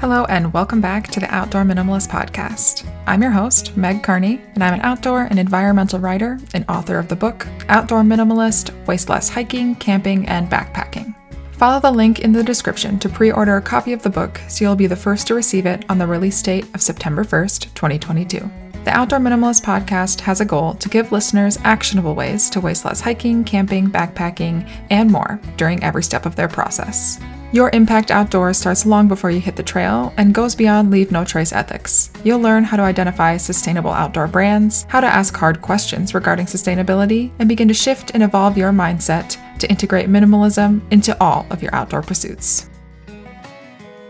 Hello, and welcome back to the Outdoor Minimalist Podcast. I'm your host, Meg Carney, and I'm an outdoor and environmental writer and author of the book Outdoor Minimalist Waste Less Hiking, Camping, and Backpacking. Follow the link in the description to pre order a copy of the book so you'll be the first to receive it on the release date of September 1st, 2022. The Outdoor Minimalist podcast has a goal to give listeners actionable ways to waste less hiking, camping, backpacking, and more during every step of their process. Your impact outdoors starts long before you hit the trail and goes beyond leave no trace ethics. You'll learn how to identify sustainable outdoor brands, how to ask hard questions regarding sustainability, and begin to shift and evolve your mindset to integrate minimalism into all of your outdoor pursuits.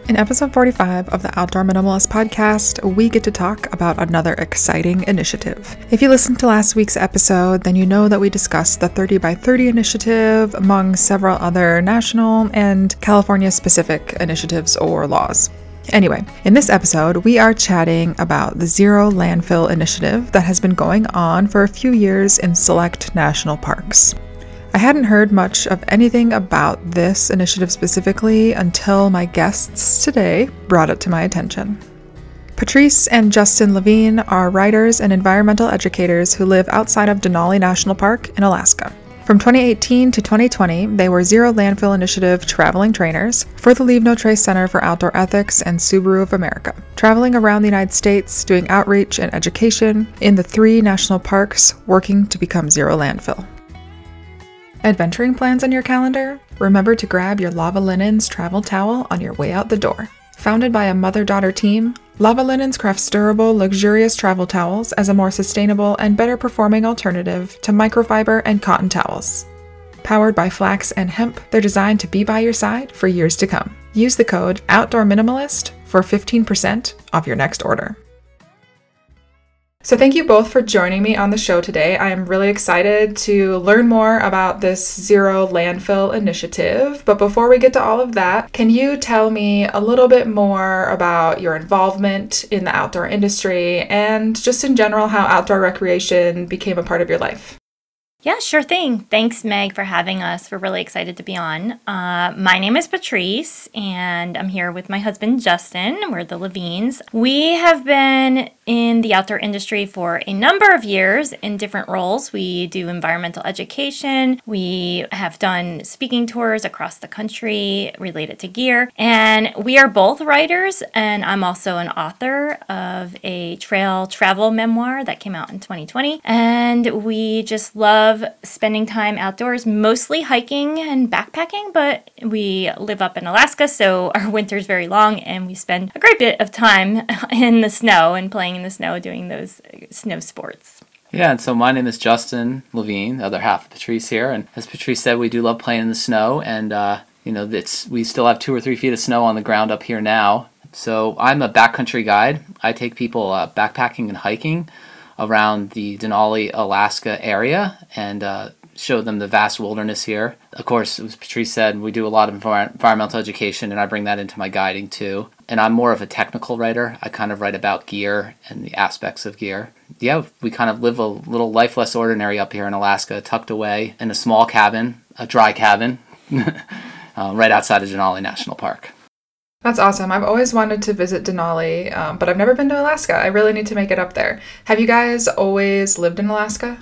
In episode 45 of the Outdoor Minimalist podcast, we get to talk about another exciting initiative. If you listened to last week's episode, then you know that we discussed the 30 by 30 initiative among several other national and California specific initiatives or laws. Anyway, in this episode, we are chatting about the Zero Landfill Initiative that has been going on for a few years in select national parks. I hadn't heard much of anything about this initiative specifically until my guests today brought it to my attention. Patrice and Justin Levine are writers and environmental educators who live outside of Denali National Park in Alaska. From 2018 to 2020, they were Zero Landfill Initiative traveling trainers for the Leave No Trace Center for Outdoor Ethics and Subaru of America, traveling around the United States doing outreach and education in the three national parks, working to become zero landfill. Adventuring plans on your calendar? Remember to grab your Lava Linens travel towel on your way out the door. Founded by a mother daughter team, Lava Linens crafts durable, luxurious travel towels as a more sustainable and better performing alternative to microfiber and cotton towels. Powered by flax and hemp, they're designed to be by your side for years to come. Use the code Outdoor Minimalist for 15% off your next order. So, thank you both for joining me on the show today. I am really excited to learn more about this zero landfill initiative. But before we get to all of that, can you tell me a little bit more about your involvement in the outdoor industry and just in general how outdoor recreation became a part of your life? Yeah, sure thing. Thanks, Meg, for having us. We're really excited to be on. Uh, my name is Patrice, and I'm here with my husband, Justin. We're the Levines. We have been in the outdoor industry for a number of years in different roles. We do environmental education, we have done speaking tours across the country related to gear, and we are both writers, and I'm also an author of a trail travel memoir that came out in 2020. And we just love spending time outdoors, mostly hiking and backpacking, but we live up in Alaska, so our winter's very long, and we spend a great bit of time in the snow and playing the snow doing those snow sports. Yeah, and so my name is Justin Levine, the other half of Patrice here, and as Patrice said, we do love playing in the snow, and uh, you know, it's we still have two or three feet of snow on the ground up here now. So I'm a backcountry guide. I take people uh, backpacking and hiking around the Denali, Alaska area, and uh, show them the vast wilderness here. Of course, as Patrice said, we do a lot of environmental education, and I bring that into my guiding too. And I'm more of a technical writer. I kind of write about gear and the aspects of gear. Yeah, we kind of live a little life less ordinary up here in Alaska, tucked away in a small cabin, a dry cabin, uh, right outside of Denali National Park. That's awesome. I've always wanted to visit Denali, um, but I've never been to Alaska. I really need to make it up there. Have you guys always lived in Alaska?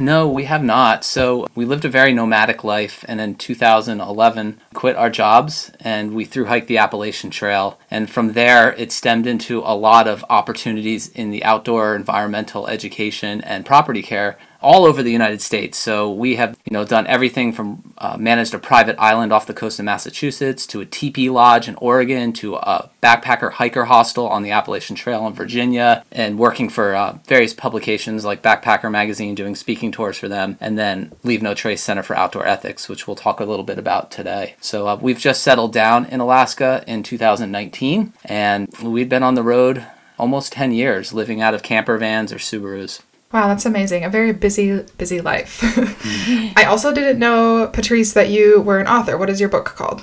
No, we have not. So we lived a very nomadic life, and in 2011, quit our jobs and we through hiked the Appalachian Trail. And from there, it stemmed into a lot of opportunities in the outdoor environmental education and property care all over the United States. So we have, you know, done everything from uh, managed a private island off the coast of Massachusetts to a teepee lodge in Oregon to a backpacker hiker hostel on the Appalachian Trail in Virginia, and working for uh, various publications like Backpacker Magazine, doing speaking tours for them, and then Leave No Trace Center for Outdoor Ethics, which we'll talk a little bit about today. So uh, we've just settled down in Alaska in 2019, and we've been on the road almost 10 years living out of camper vans or Subarus. Wow, that's amazing. A very busy, busy life. I also didn't know, Patrice, that you were an author. What is your book called?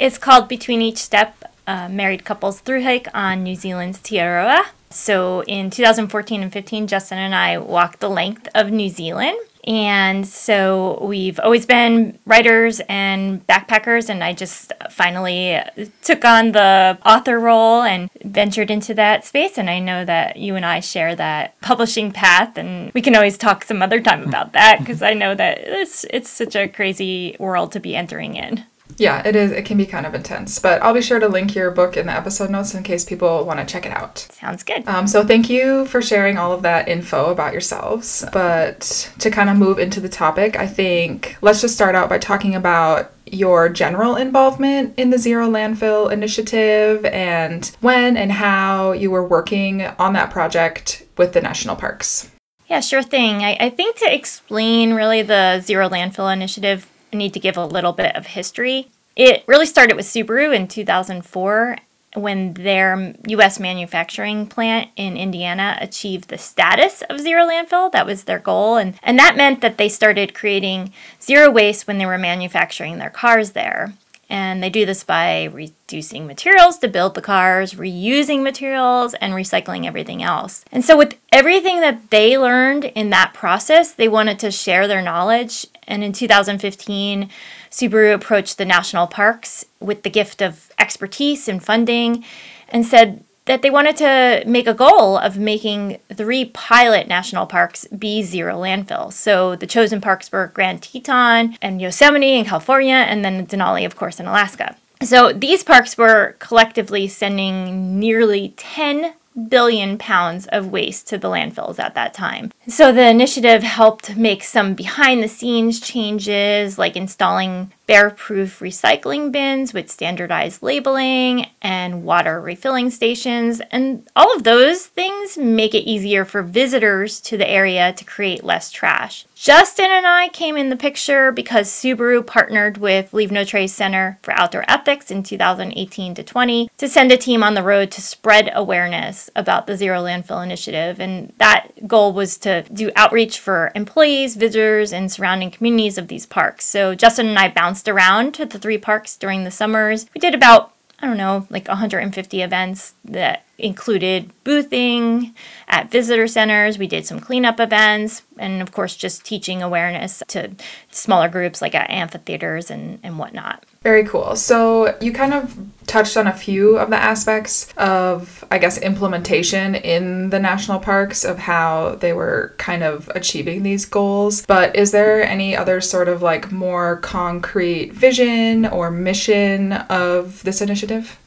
It's called Between Each Step uh, Married Couples Through Hike on New Zealand's Te Araroa. So in 2014 and 15, Justin and I walked the length of New Zealand And so we've always been writers and backpackers, and I just finally took on the author role and ventured into that space. And I know that you and I share that publishing path, and we can always talk some other time about that because I know that it's, it's such a crazy world to be entering in. Yeah, it is. It can be kind of intense, but I'll be sure to link your book in the episode notes in case people want to check it out. Sounds good. Um, so thank you for sharing all of that info about yourselves. But to kind of move into the topic, I think let's just start out by talking about your general involvement in the Zero Landfill Initiative and when and how you were working on that project with the national parks. Yeah, sure thing. I, I think to explain really the Zero Landfill Initiative, need to give a little bit of history. It really started with Subaru in 2004 when their US manufacturing plant in Indiana achieved the status of zero landfill. That was their goal. And, and that meant that they started creating zero waste when they were manufacturing their cars there. And they do this by reducing materials to build the cars, reusing materials, and recycling everything else. And so, with everything that they learned in that process, they wanted to share their knowledge. And in 2015, Subaru approached the national parks with the gift of expertise and funding and said that they wanted to make a goal of making three pilot national parks be zero landfill. So the chosen parks were Grand Teton and Yosemite in California, and then Denali, of course, in Alaska. So these parks were collectively sending nearly 10 billion pounds of waste to the landfills at that time. So the initiative helped make some behind the scenes changes like installing bear proof recycling bins with standardized labeling and water refilling stations. And all of those things make it easier for visitors to the area to create less trash. Justin and I came in the picture because Subaru partnered with Leave No Trace Center for Outdoor Ethics in 2018 to 20 to send a team on the road to spread awareness about the Zero Landfill Initiative. And that goal was to do outreach for employees, visitors, and surrounding communities of these parks. So Justin and I bounced around to the three parks during the summers. We did about I don't know, like 150 events that included boothing at visitor centers. We did some cleanup events, and of course, just teaching awareness to smaller groups like at amphitheaters and, and whatnot. Very cool. So, you kind of touched on a few of the aspects of, I guess, implementation in the national parks of how they were kind of achieving these goals. But is there any other sort of like more concrete vision or mission of this initiative?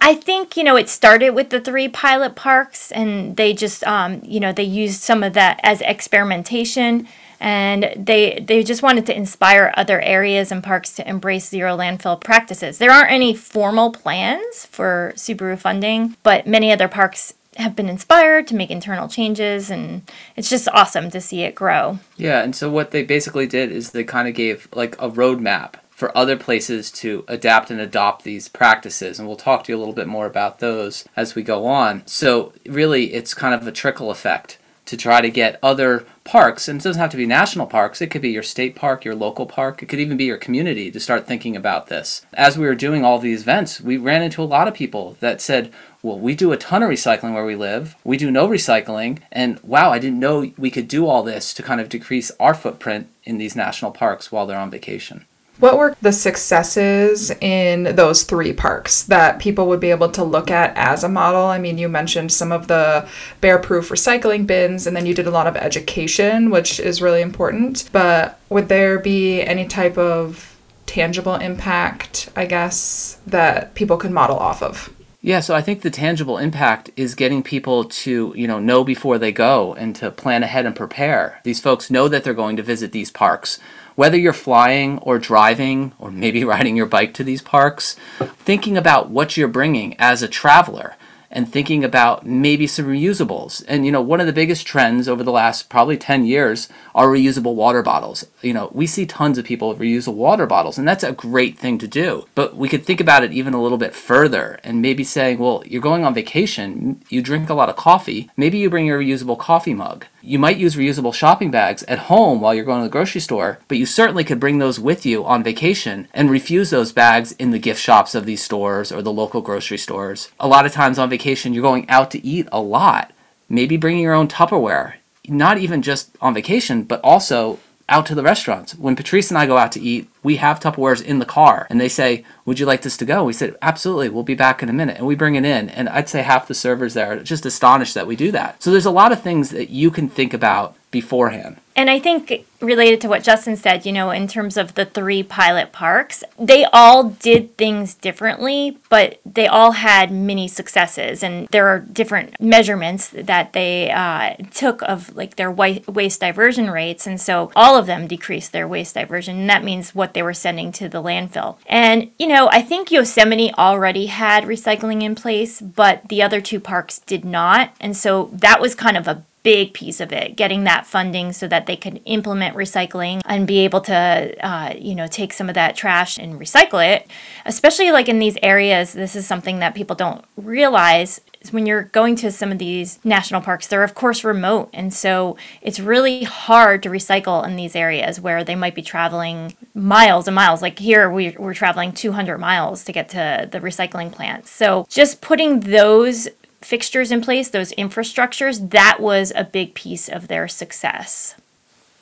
I think, you know, it started with the three pilot parks and they just, um, you know, they used some of that as experimentation and they they just wanted to inspire other areas and parks to embrace zero landfill practices. There aren't any formal plans for Subaru funding, but many other parks have been inspired to make internal changes and it's just awesome to see it grow. Yeah, and so what they basically did is they kind of gave like a roadmap for other places to adapt and adopt these practices. And we'll talk to you a little bit more about those as we go on. So, really, it's kind of a trickle effect to try to get other parks, and it doesn't have to be national parks, it could be your state park, your local park, it could even be your community to start thinking about this. As we were doing all these events, we ran into a lot of people that said, well, we do a ton of recycling where we live. We do no recycling. And wow, I didn't know we could do all this to kind of decrease our footprint in these national parks while they're on vacation. What were the successes in those three parks that people would be able to look at as a model? I mean, you mentioned some of the bear proof recycling bins, and then you did a lot of education, which is really important. But would there be any type of tangible impact, I guess, that people could model off of? Yeah, so I think the tangible impact is getting people to, you know, know before they go and to plan ahead and prepare. These folks know that they're going to visit these parks whether you're flying or driving or maybe riding your bike to these parks, thinking about what you're bringing as a traveler and thinking about maybe some reusables. And you know, one of the biggest trends over the last probably 10 years are reusable water bottles. You know, we see tons of people reusable water bottles, and that's a great thing to do. But we could think about it even a little bit further and maybe saying, well, you're going on vacation, you drink a lot of coffee, maybe you bring your reusable coffee mug. You might use reusable shopping bags at home while you're going to the grocery store, but you certainly could bring those with you on vacation and refuse those bags in the gift shops of these stores or the local grocery stores. A lot of times on vacation, you're going out to eat a lot. Maybe bringing your own Tupperware not even just on vacation, but also out to the restaurants. When Patrice and I go out to eat, we have Tupperwares in the car and they say, Would you like this to go? We said, Absolutely, we'll be back in a minute. And we bring it in. And I'd say half the servers there are just astonished that we do that. So there's a lot of things that you can think about beforehand. And I think related to what Justin said, you know, in terms of the three pilot parks, they all did things differently, but they all had many successes. And there are different measurements that they uh, took of like their waste diversion rates. And so all of them decreased their waste diversion. And that means what they were sending to the landfill. And, you know, I think Yosemite already had recycling in place, but the other two parks did not. And so that was kind of a big piece of it getting that funding so that they could implement recycling and be able to uh, you know take some of that trash and recycle it. Especially like in these areas this is something that people don't realize when you're going to some of these national parks they're of course remote. And so it's really hard to recycle in these areas where they might be traveling miles and miles. Like here we, we're traveling 200 miles to get to the recycling plant. so just putting those fixtures in place, those infrastructures, that was a big piece of their success.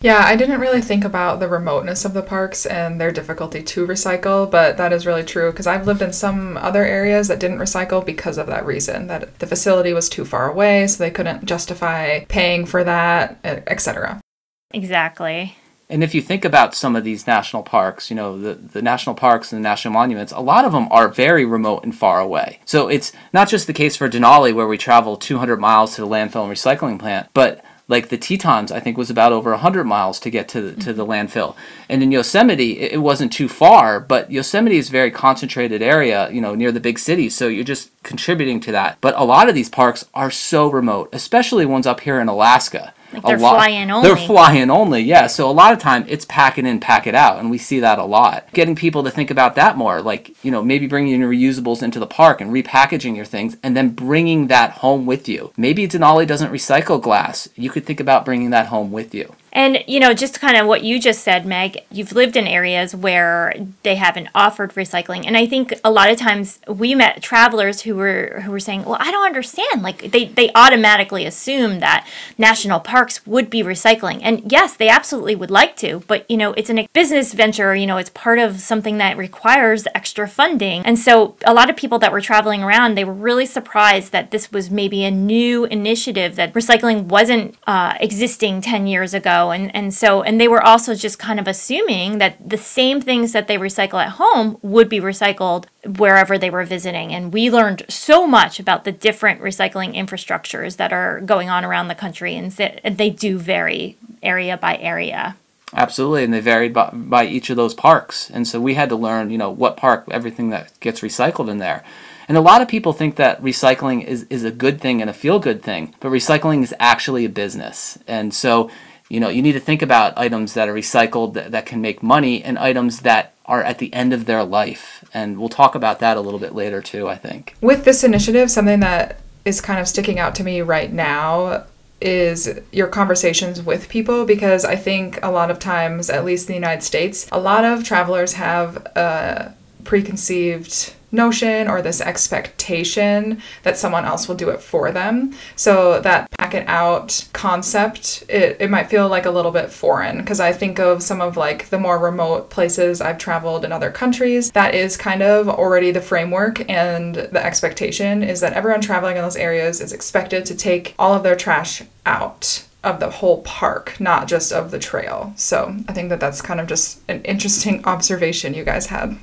Yeah, I didn't really think about the remoteness of the parks and their difficulty to recycle, but that is really true because I've lived in some other areas that didn't recycle because of that reason that the facility was too far away, so they couldn't justify paying for that, etc. Exactly. And if you think about some of these national parks, you know, the, the national parks and the national monuments, a lot of them are very remote and far away. So it's not just the case for Denali where we travel 200 miles to the landfill and recycling plant, but like the Tetons, I think was about over 100 miles to get to the, to the landfill. And in Yosemite, it wasn't too far, but Yosemite is a very concentrated area, you know, near the big cities. So you're just contributing to that. But a lot of these parks are so remote, especially ones up here in Alaska. Like they're lot, flying only. They're flying only, yeah. So a lot of time it's pack it in, pack it out, and we see that a lot. Getting people to think about that more, like you know, maybe bringing your reusables into the park and repackaging your things, and then bringing that home with you. Maybe Denali doesn't recycle glass. You could think about bringing that home with you. And, you know, just kind of what you just said, Meg, you've lived in areas where they haven't offered recycling. And I think a lot of times we met travelers who were who were saying, Well, I don't understand. Like they, they automatically assume that national parks would be recycling. And yes, they absolutely would like to, but you know, it's a business venture, you know, it's part of something that requires extra funding. And so a lot of people that were traveling around, they were really surprised that this was maybe a new initiative that recycling wasn't uh, existing 10 years ago and and so and they were also just kind of assuming that the same things that they recycle at home would be recycled wherever they were visiting and we learned so much about the different recycling infrastructures that are going on around the country and they do vary area by area Absolutely, and they varied by, by each of those parks. And so we had to learn, you know, what park, everything that gets recycled in there. And a lot of people think that recycling is, is a good thing and a feel good thing, but recycling is actually a business. And so you know, you need to think about items that are recycled that, that can make money and items that are at the end of their life. And we'll talk about that a little bit later too, I think. With this initiative, something that is kind of sticking out to me right now is your conversations with people because I think a lot of times, at least in the United States, a lot of travelers have a preconceived notion or this expectation that someone else will do it for them. So that pack it out concept, it, it might feel like a little bit foreign because I think of some of like the more remote places I've traveled in other countries. That is kind of already the framework and the expectation is that everyone traveling in those areas is expected to take all of their trash out of the whole park, not just of the trail. So I think that that's kind of just an interesting observation you guys had.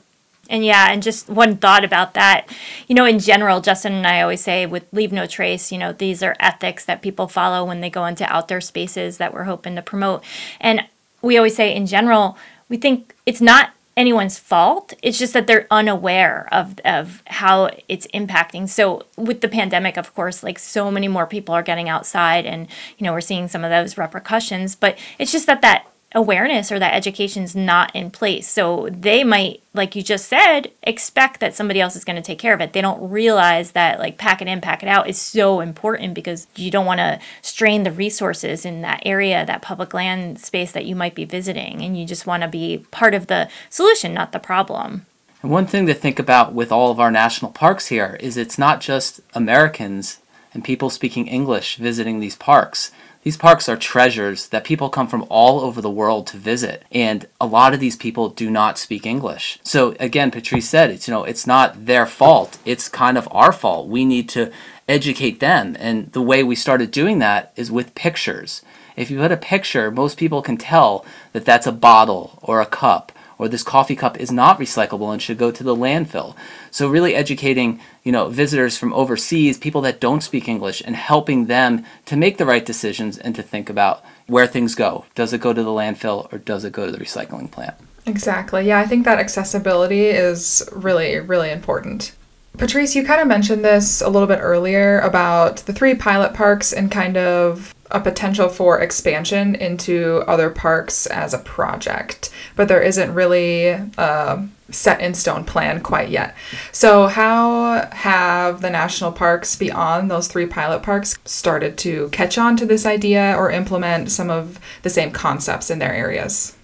And yeah, and just one thought about that. You know, in general, Justin and I always say with Leave No Trace, you know, these are ethics that people follow when they go into outdoor spaces that we're hoping to promote. And we always say, in general, we think it's not anyone's fault. It's just that they're unaware of of how it's impacting. So with the pandemic, of course, like so many more people are getting outside and you know, we're seeing some of those repercussions, but it's just that that awareness or that education is not in place. So they might, like you just said, expect that somebody else is going to take care of it. They don't realize that like pack it in, pack it out is so important because you don't want to strain the resources in that area, that public land space that you might be visiting. And you just want to be part of the solution, not the problem. And one thing to think about with all of our national parks here is it's not just Americans and people speaking English visiting these parks These parks are treasures that people come from all over the world to visit, and a lot of these people do not speak English. So again, Patrice said, it's you know, it's not their fault. It's kind of our fault. We need to educate them, and the way we started doing that is with pictures. If you put a picture, most people can tell that that's a bottle or a cup or this coffee cup is not recyclable and should go to the landfill. So really educating, you know, visitors from overseas, people that don't speak English and helping them to make the right decisions and to think about where things go. Does it go to the landfill or does it go to the recycling plant? Exactly. Yeah, I think that accessibility is really really important. Patrice, you kind of mentioned this a little bit earlier about the three pilot parks and kind of a potential for expansion into other parks as a project, but there isn't really a set in stone plan quite yet. So, how have the national parks beyond those three pilot parks started to catch on to this idea or implement some of the same concepts in their areas?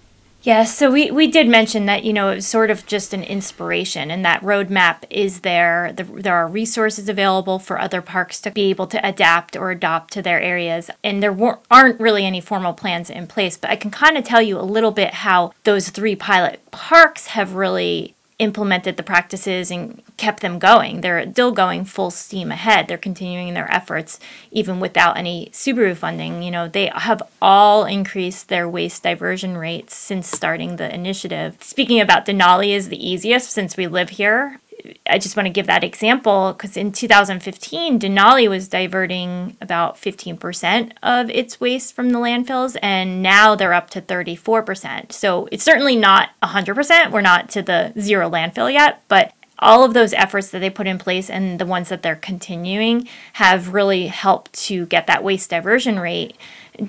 Yes, so we, we did mention that, you know, it was sort of just an inspiration, and that roadmap is there. The, there are resources available for other parks to be able to adapt or adopt to their areas. And there aren't really any formal plans in place, but I can kind of tell you a little bit how those three pilot parks have really implemented the practices and kept them going. They're still going full steam ahead. They're continuing their efforts even without any Subaru funding. You know, they have all increased their waste diversion rates since starting the initiative. Speaking about Denali is the easiest since we live here. I just want to give that example because in 2015, Denali was diverting about 15% of its waste from the landfills, and now they're up to 34%. So it's certainly not 100%. We're not to the zero landfill yet, but all of those efforts that they put in place and the ones that they're continuing have really helped to get that waste diversion rate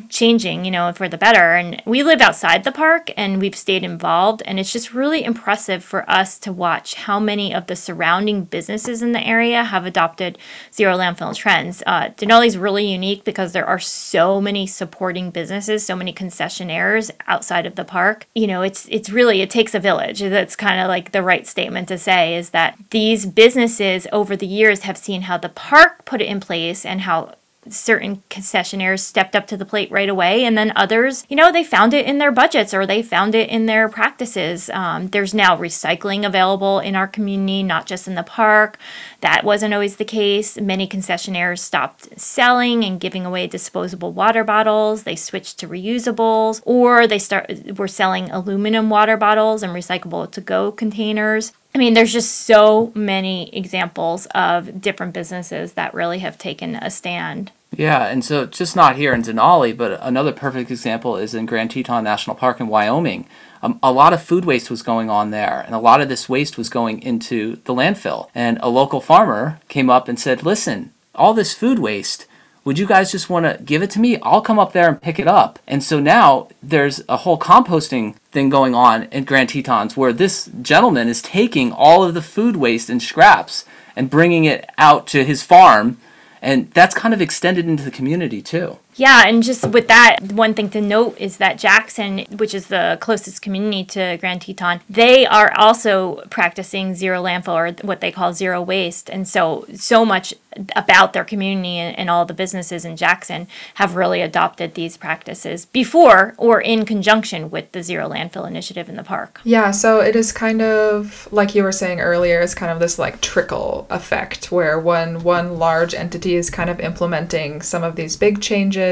changing, you know, for the better. And we live outside the park and we've stayed involved. And it's just really impressive for us to watch how many of the surrounding businesses in the area have adopted zero landfill trends. Uh, Denali is really unique because there are so many supporting businesses, so many concessionaires outside of the park. You know, it's it's really it takes a village. That's kind of like the right statement to say is that these businesses over the years have seen how the park put it in place and how certain concessionaires stepped up to the plate right away, and then others, you know, they found it in their budgets or they found it in their practices. Um, there's now recycling available in our community, not just in the park. That wasn't always the case. Many concessionaires stopped selling and giving away disposable water bottles. They switched to reusables, or they start were selling aluminum water bottles and recyclable to go containers. I mean, there's just so many examples of different businesses that really have taken a stand. Yeah, and so just not here in Denali, but another perfect example is in Grand Teton National Park in Wyoming. Um, a lot of food waste was going on there, and a lot of this waste was going into the landfill. And a local farmer came up and said, Listen, all this food waste, would you guys just want to give it to me? I'll come up there and pick it up. And so now there's a whole composting thing going on in Grand Tetons where this gentleman is taking all of the food waste and scraps and bringing it out to his farm. And that's kind of extended into the community too. Yeah, and just with that, one thing to note is that Jackson, which is the closest community to Grand Teton, they are also practicing zero landfill or what they call zero waste. And so, so much about their community and, all the businesses in Jackson have really adopted these practices before or in conjunction with the zero landfill initiative in the park. Yeah, so it is kind of like you were saying earlier, it's kind of this like trickle effect where when one large entity is kind of implementing some of these big changes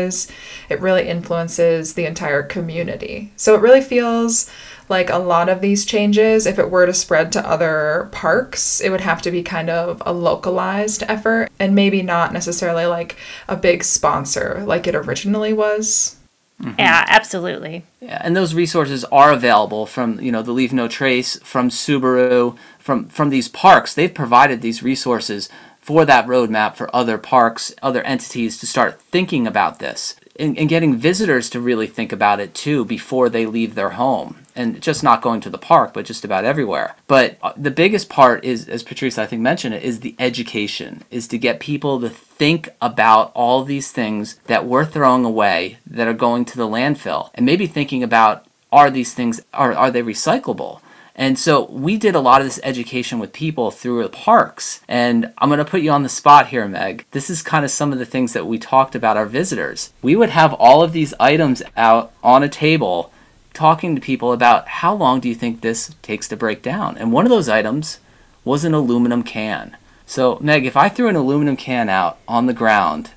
it really influences the entire community. So it really feels like a lot of these changes, if it were to spread to other parks, it would have to be kind of a localized effort and maybe not necessarily like a big sponsor like it originally was. Mm-hmm. Yeah, absolutely. Yeah, and those resources are available from you know the Leave No Trace, from Subaru, from from these parks. They've provided these resources for that roadmap for other parks, other entities to start thinking about this and, and, getting visitors to really think about it too before they leave their home. And just not going to the park, but just about everywhere. But uh, the biggest part is, as Patrice I think mentioned is the education, is to get people to think about all these things that we're throwing away that are going to the landfill, and maybe thinking about are these things are are they recyclable? And so we did a lot of this education with people through the parks. And I'm going to put you on the spot here, Meg. This is kind of some of the things that we talked about our visitors. We would have all of these items out on a table talking to people about how long do you think this takes to break down? And one of those items was an aluminum can. So, Meg, if I threw an aluminum can out on the ground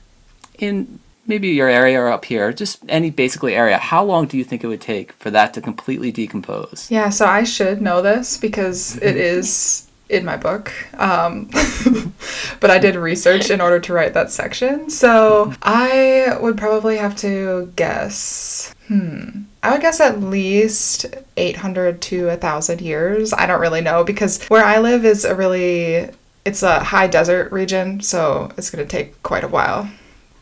in maybe your area or up here, just any basically area, how long do you think it would take for that to completely decompose? Yeah, so I should know this because it is in my book. Um, but I did research in order to write that section. So I would probably have to guess. Hmm. I would guess at least 800 to 1,000 years. I don't really know because where I live is a really it's a high desert region, so it's going to take quite a while.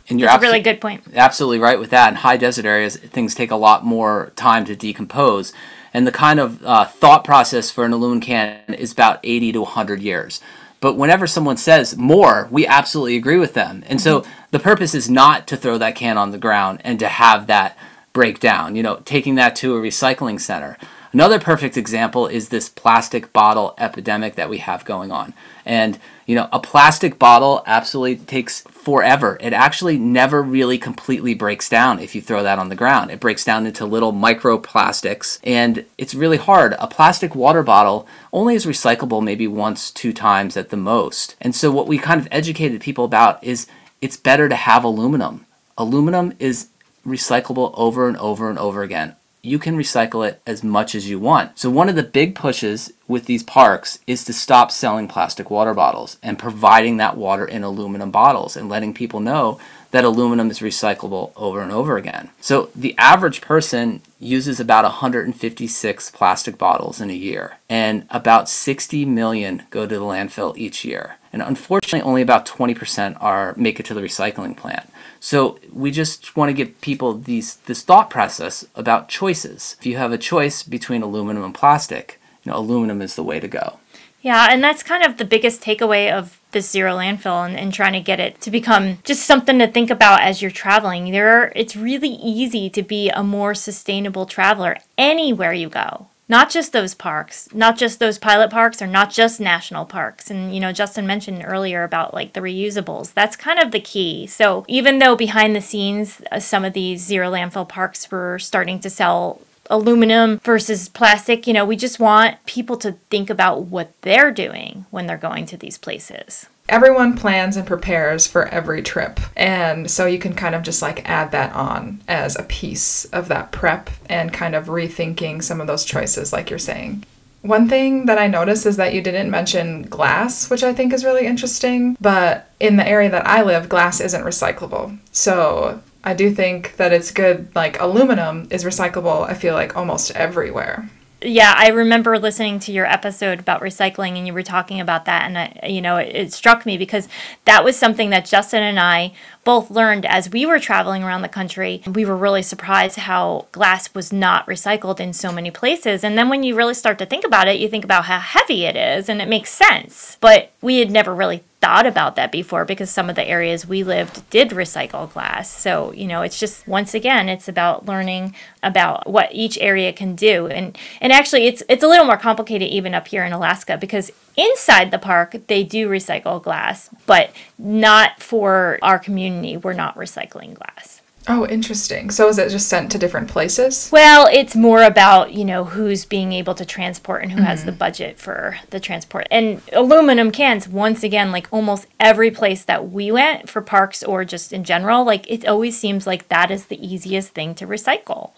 And you're That's a really good point. absolutely right with that. In high desert areas, things take a lot more time to decompose. And the kind of uh, thought process for an aluminum can is about 80 to 100 years. But whenever someone says more, we absolutely agree with them. And so the purpose is not to throw that can on the ground and to have that break down, you know, taking that to a recycling center. Another perfect example is this plastic bottle epidemic that we have going on. And, you know, a plastic bottle absolutely takes forever. It actually never really completely breaks down if you throw that on the ground. It breaks down into little microplastics, and it's really hard. A plastic water bottle only is recyclable maybe once, two times at the most. And so, what we kind of educated people about is it's better to have aluminum. Aluminum is recyclable over and over and over again you can recycle it as much as you want. So, one of the big pushes with these parks is to stop selling plastic water bottles and providing that water in aluminum bottles and letting people know that aluminum is recyclable over and over again. So, the average person uses about 156 plastic bottles in a year, and about 60 million go to the landfill each year. And unfortunately, only about 20% are make it to the recycling plant. So we just want to give people these this thought process about choices. If you have a choice between aluminum and plastic, you know, aluminum is the way to go. Yeah, and that's kind of the biggest takeaway of this zero landfill and, and trying to get it to become just something to think about as you're traveling. There are, it's really easy to be a more sustainable traveler anywhere you go not just those parks, not just those pilot parks or not just national parks. And, you know, Justin mentioned earlier about like the reusables. That's kind of the key. So even though behind the scenes, uh, some of these zero landfill parks were starting to sell aluminum versus plastic, you know, we just want people to think about what they're doing when they're going to these places everyone plans and prepares for every trip. And so you can kind of just like add that on as a piece of that prep and kind of rethinking some of those choices, like you're saying. One thing that I noticed is that you didn't mention glass, which I think is really interesting. But in the area that I live, glass isn't recyclable. So I do think that it's good, like aluminum is recyclable, I feel like almost everywhere yeah, I remember listening to your episode about recycling, and you were talking about that, and I, you know, it, it, struck me because that was something that Justin and I both learned as we were traveling around the country. We were really surprised how glass was not recycled in so many places, and then when you really start to think about it, you think about how heavy it is, and it makes sense. But we had never really thought about that before because some of the areas we lived did recycle glass. So, you know, it's just once again, it's about learning about what each area can do. And and actually it's it's a little more complicated even up here in Alaska because inside the park they do recycle glass, but not for our community. We're not recycling glass. Oh, interesting. So is it just sent to different places? Well, it's more about, you know, who's being able to transport and who mm-hmm. has the mm-hmm. budget for the transport. And aluminum cans, once again, like almost every place that we went for parks or just in general, like it always seems like that is the easiest thing to recycle.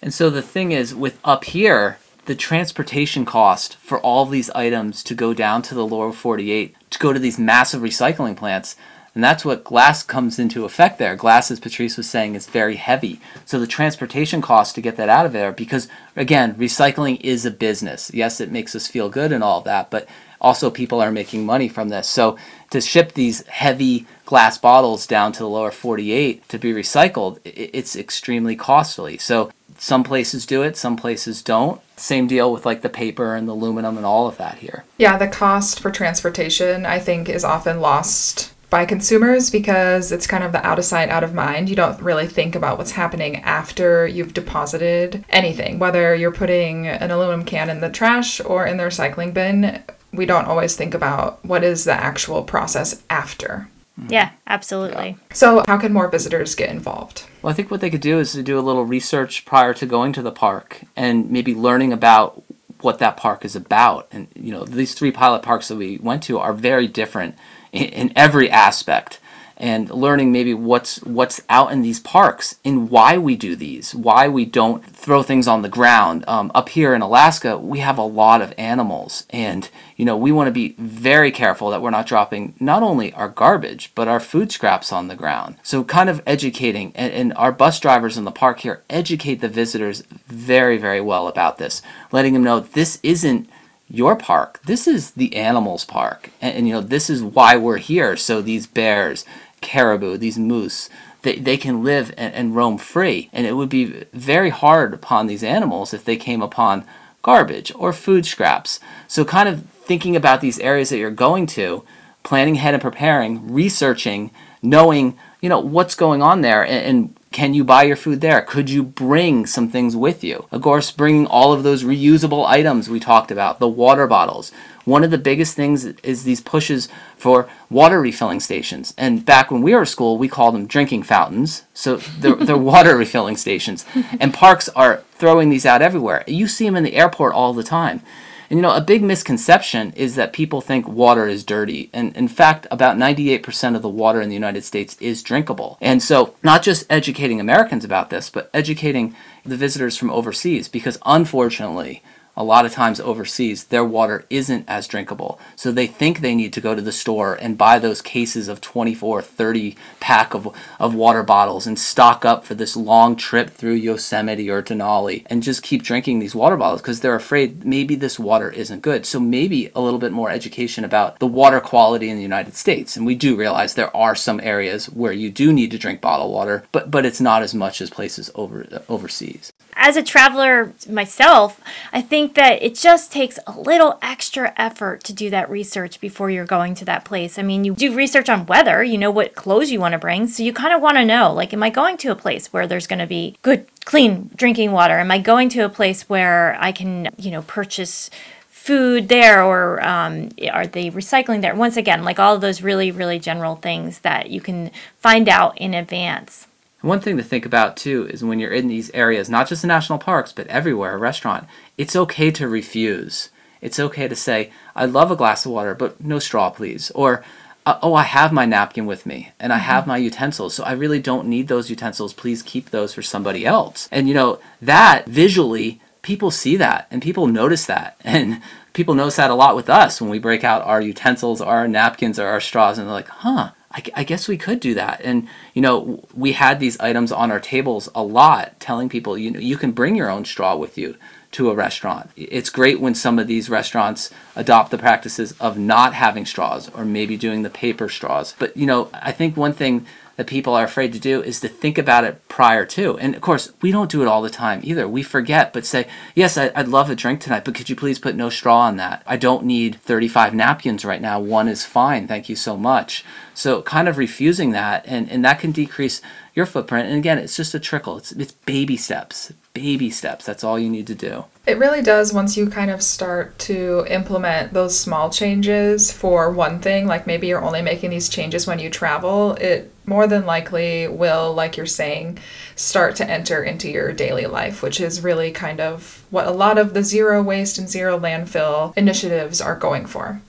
And so the thing is with up here, the transportation cost for all these items to go down to the lower 48 to go to these massive recycling plants and that's what glass comes into effect there. Glass, as Patrice was saying, is very heavy. So the transportation costs to get that out of there, because again, recycling is a business. Yes, it makes us feel good and all that, but also people are making money from this. So to ship these heavy glass bottles down to the lower 48 to be recycled, it's extremely costly. So some places do it, some places don't. Same deal with like the paper and the aluminum and all of that here. Yeah, the cost for transportation, I think, is often lost by consumers because it's kind of the out of sight, out of mind. You don't really think about what's happening after you've deposited anything, whether you're putting an aluminum can in the trash or in the recycling bin. We don't always think about what is the actual process after. Mm. Yeah, absolutely. So, how can more visitors get involved? Well, I think what they could do is to do a little research prior to going to the park and maybe learning about what that park is about. And, you know, these three pilot parks that we went to are very different in, every aspect and learning maybe what's what's out in these parks and why we do these, why we don't throw things on the ground. Um, up here in Alaska, we have a lot of animals, and you know we want to be very careful that we're not dropping not only our garbage but our food scraps on the ground. So kind of educating, and, and our bus drivers in the park here educate the visitors very very well about this, letting them know this isn't your park. This is the animals park. And, and, you know, this is why we're here. So these bears, caribou, these moose, they, they can live and, and roam free. And it would be very hard upon these animals if they came upon garbage or food scraps. So, kind of thinking about these areas that you're going to, planning ahead and preparing, researching, knowing, you know, what's going on there and, and can you buy your food there? Could you bring some things with you? Of course, bringing all of those reusable items we talked about, the water bottles. One of the biggest things is these pushes for water refilling stations. And back when we were at school, we called them drinking fountains. So they're, they're water refilling stations. And parks are throwing these out everywhere. You see them in the airport all the time. And you know, a big misconception is that people think water is dirty. And in fact, about 98% of the water in the United States is drinkable. And so, not just educating Americans about this, but educating the visitors from overseas, because unfortunately, a lot of times overseas, their water isn't as drinkable. So they think they need to go to the store and buy those cases of 24, 30 pack of, of water bottles and stock up for this long trip through Yosemite or Denali and just keep drinking these water bottles because they're afraid maybe this water isn't good. So maybe a little bit more education about the water quality in the United States. And we do realize there are some areas where you do need to drink bottled water, but, but it's not as much as places over, overseas as a traveler myself, I think that it just takes a little extra effort to do that research before you're going to that place. I mean, you do research on weather, you know what clothes you want to bring, so you kind of want to know like, am I going to a place where there's going to be good, clean drinking water? Am I going to a place where I can, you know, purchase food there or um, are they recycling there? Once again, like all of those really, really general things that you can find out in advance. One thing to think about too is when you're in these areas, not just the national parks, but everywhere, a restaurant, it's okay to refuse. It's okay to say, I'd love a glass of water, but no straw, please. Or, uh, oh, I have my napkin with me and I have mm-hmm. my utensils, so I really don't need those utensils. Please keep those for somebody else. And you know, that visually, people see that and people notice that. And people notice that a lot with us when we break out our utensils, our napkins, or our straws, and they're like, huh, I, I, guess we could do that. And you know, we had these items on our tables a lot, telling people you know you can bring your own straw with you to a restaurant. It's great when some of these restaurants adopt the practices of not having straws or maybe doing the paper straws. But you know, I think one thing that people are afraid to do is to think about it prior to. And of course, we don't do it all the time either. We forget, but say, yes, I, would love a drink tonight, but could you please put no straw on that? I don't need 35 napkins right now. One is fine. Thank you so much. So kind of refusing that, and, and that can decrease your footprint. And again, it's just a trickle. It's, it's baby steps. Baby steps. That's all you need to do. It really does once you kind of start to implement those small changes for one thing, like maybe you're only making these changes when you travel, it more than likely will, like you're saying, start to enter into your daily life, which is really kind of what a lot of the zero waste and zero landfill initiatives are going for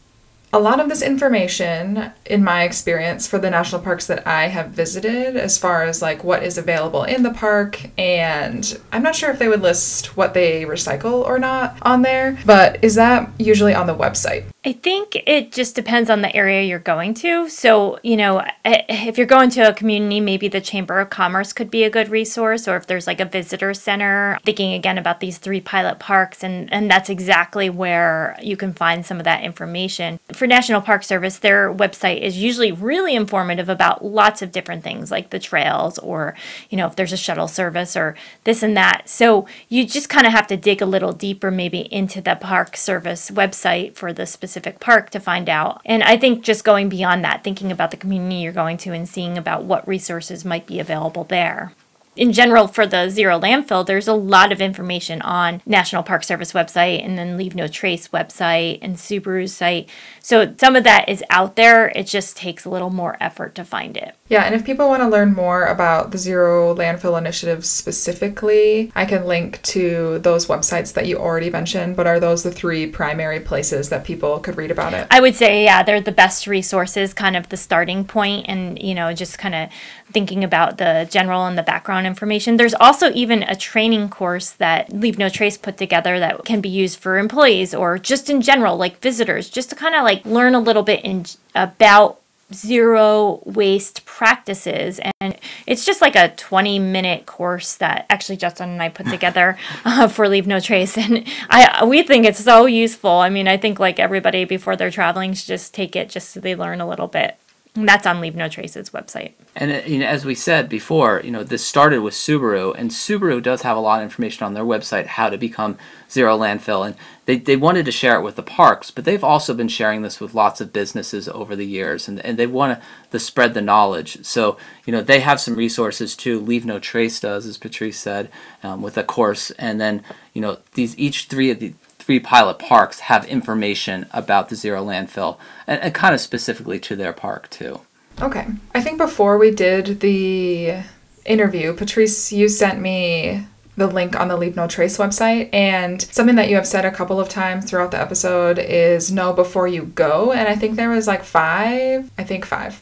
a lot of this information, in my experience, for the national parks that I have visited, as far as like what is available in the park, and I'm not sure if they would list what they recycle or not on there, but is that usually on the website? I think it just depends on the area you're going to. So, you know, eh, eh, if you're going to a community, maybe the Chamber of Commerce could be a good resource, or if there's like a visitor center, thinking again about these three pilot parks, and, and that's exactly where you can find some of that information. For National Park Service, their website is usually really informative about lots of different things, like the trails, or, you know, if there's a shuttle service, or this and that. So you just kind of have to dig a little deeper, maybe into the Park Service website for the specific specific park to find out. And I think just going beyond that, thinking about the community you're going to and seeing about what resources might be available there. In general for the zero landfill there's a lot of information on national park service website and then leave no trace website and subaru's site. So some of that is out there. It just takes a little more effort to find it yeah and if people want to learn more about the zero landfill initiative specifically i can link to those websites that you already mentioned but are those the three primary places that people could read about it i would say yeah they're the best resources kind of the starting point and you know just kind of thinking about the general and the background information. There's also even a training course that Leave No Trace put together that can be used for employees or just in general, like visitors, just to kind of like learn a little bit in about zero waste practices. And it's just like a 20 minute course that actually justin and i put together uh, for leave no trace. And i we think it's so useful. I mean i think like everybody before they're traveling should just take it just so they learn a little bit and that's on Leave No Trace's website. And uh, you know, as we said before, you know, this started with Subaru, and Subaru does have a lot of information on their website how to become zero landfill, and they, they wanted to share it with the parks, but they've also been sharing this with lots of businesses over the years, and, and they want to, spread the knowledge. So you know, they have some resources too. Leave No Trace does, as Patrice said, um, with a course, and then you know, these each three of the three pilot parks have information about the zero landfill and, and kind of specifically to their park too. Okay. I think before we did the interview, Patrice, you sent me the link on the Leave No Trace website. And something that you have said a couple of times throughout the episode is know before you go. And I think there was like five, I think five.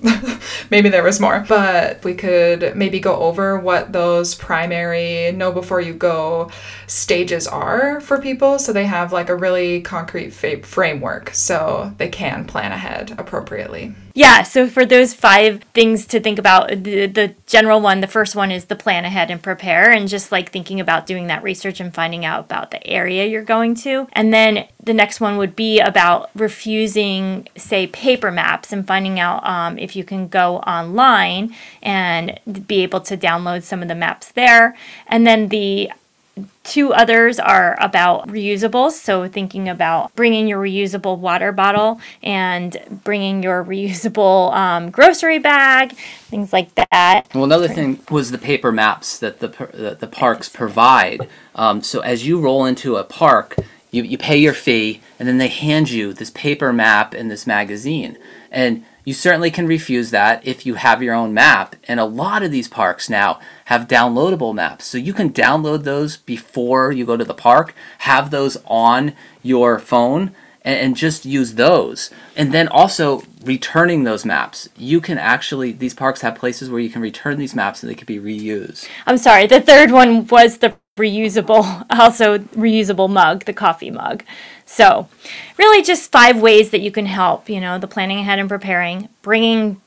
maybe there was more. But we could maybe go over what those primary know before you go stages are for people so they have like a really concrete framework so they can plan ahead appropriately. Yeah, so for those five things to think about, the, the general one, the first one is the plan ahead and prepare, and just like thinking about doing that research and finding out about the area you're going to. And then the next one would be about refusing, say, paper maps and finding out um, if you can go online and be able to download some of the maps there. And then the Two others are about reusables. So, thinking about bringing your reusable water bottle and bringing your reusable um, grocery bag, things like that. Well, another thing was the paper maps that the, that the parks provide. Um, so, as you roll into a park, you, you pay your fee, and then they hand you this paper map and this magazine. And you certainly can refuse that if you have your own map. And a lot of these parks now have downloadable maps. So you can download those before you go to the park, have those on your phone, and, just use those. And then also returning those maps. You can actually, these parks have places where you can return these maps and they can be reused. I'm sorry, the third one was the reusable, also reusable mug, the coffee mug. So, really, just five ways that you can help. You know, the planning ahead and preparing, bringing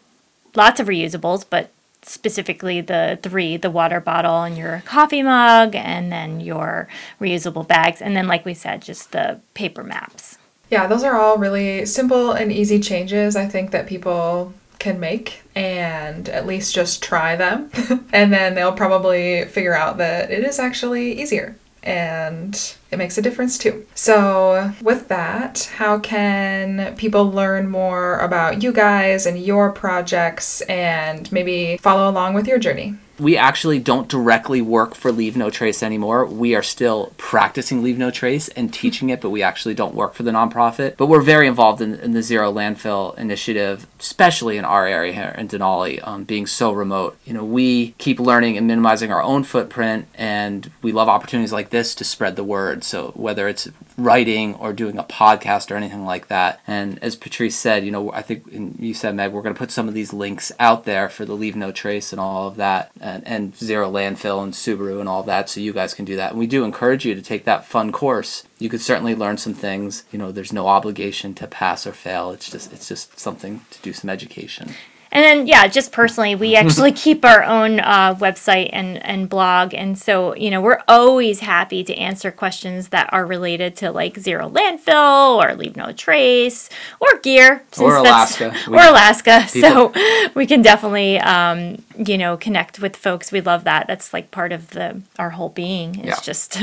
lots of reusables, but specifically the three the water bottle and your coffee mug, and then your reusable bags. And then, like we said, just the paper maps. Yeah, those are all really simple and easy changes I think that people can make and at least just try them. and then they'll probably figure out that it is actually easier and it makes a difference too. So, with that, how can people learn more about you guys and your projects and maybe follow along with your journey? We actually don't directly work for Leave No Trace anymore. We are still practicing Leave No Trace and teaching it, but we actually don't work for the nonprofit. But we're very involved in, in the Zero Landfill initiative, especially in our area here in Denali, um, being so remote. You know, we keep learning and minimizing our own footprint, and we love opportunities like this to spread the word. So whether it's writing or doing a podcast or anything like that. And as Patrice said, you know, I think you said, Meg, we're going to put some of these links out there for the Leave No Trace and all of that and, and zero landfill and Subaru and all that, so you guys can do that. And we do encourage you to take that fun course. You could certainly learn some things. You know, there's no obligation to pass or fail. It's just it's just something to do some education. And then, yeah, just personally, we actually keep our own uh, website and, and blog. And so, you know, we're always happy to answer questions that are related to like zero landfill or leave no trace or gear. Or Alaska. or Alaska. People. So we can definitely um, you know, connect with folks. We love that. That's like part of the our whole being is Yeah. just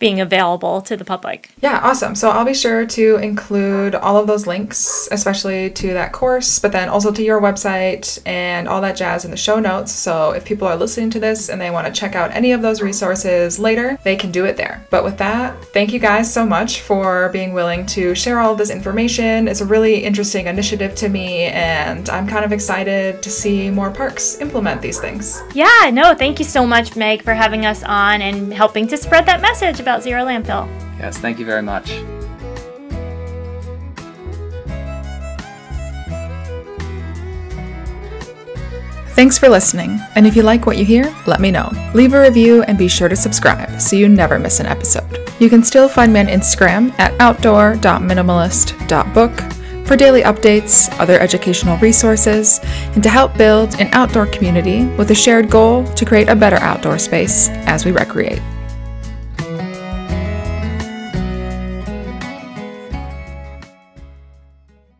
being available to the public. Yeah, awesome. So I'll be sure to include all of those links, especially to that course, but then also to your website and all that jazz in the show notes. So if people are listening to this and they want to check out any of those resources later, they can do it there. But with that, thank you guys so much for being willing to share all this information. It's a really interesting initiative to me, and I'm kind of excited to see more parks implement these things. Yeah, no, thank you so much, Meg, for having us on and helping to spread that message about zero landfill. Yes, thank you very much. Thanks for listening, and if you like what you hear, let me know. Leave a review and be sure to subscribe so you never miss an episode. You can still find me on Instagram at outdoor.minimalist.book for daily updates, other educational resources, and to help build an outdoor community with a shared goal to create a better outdoor space as we recreate.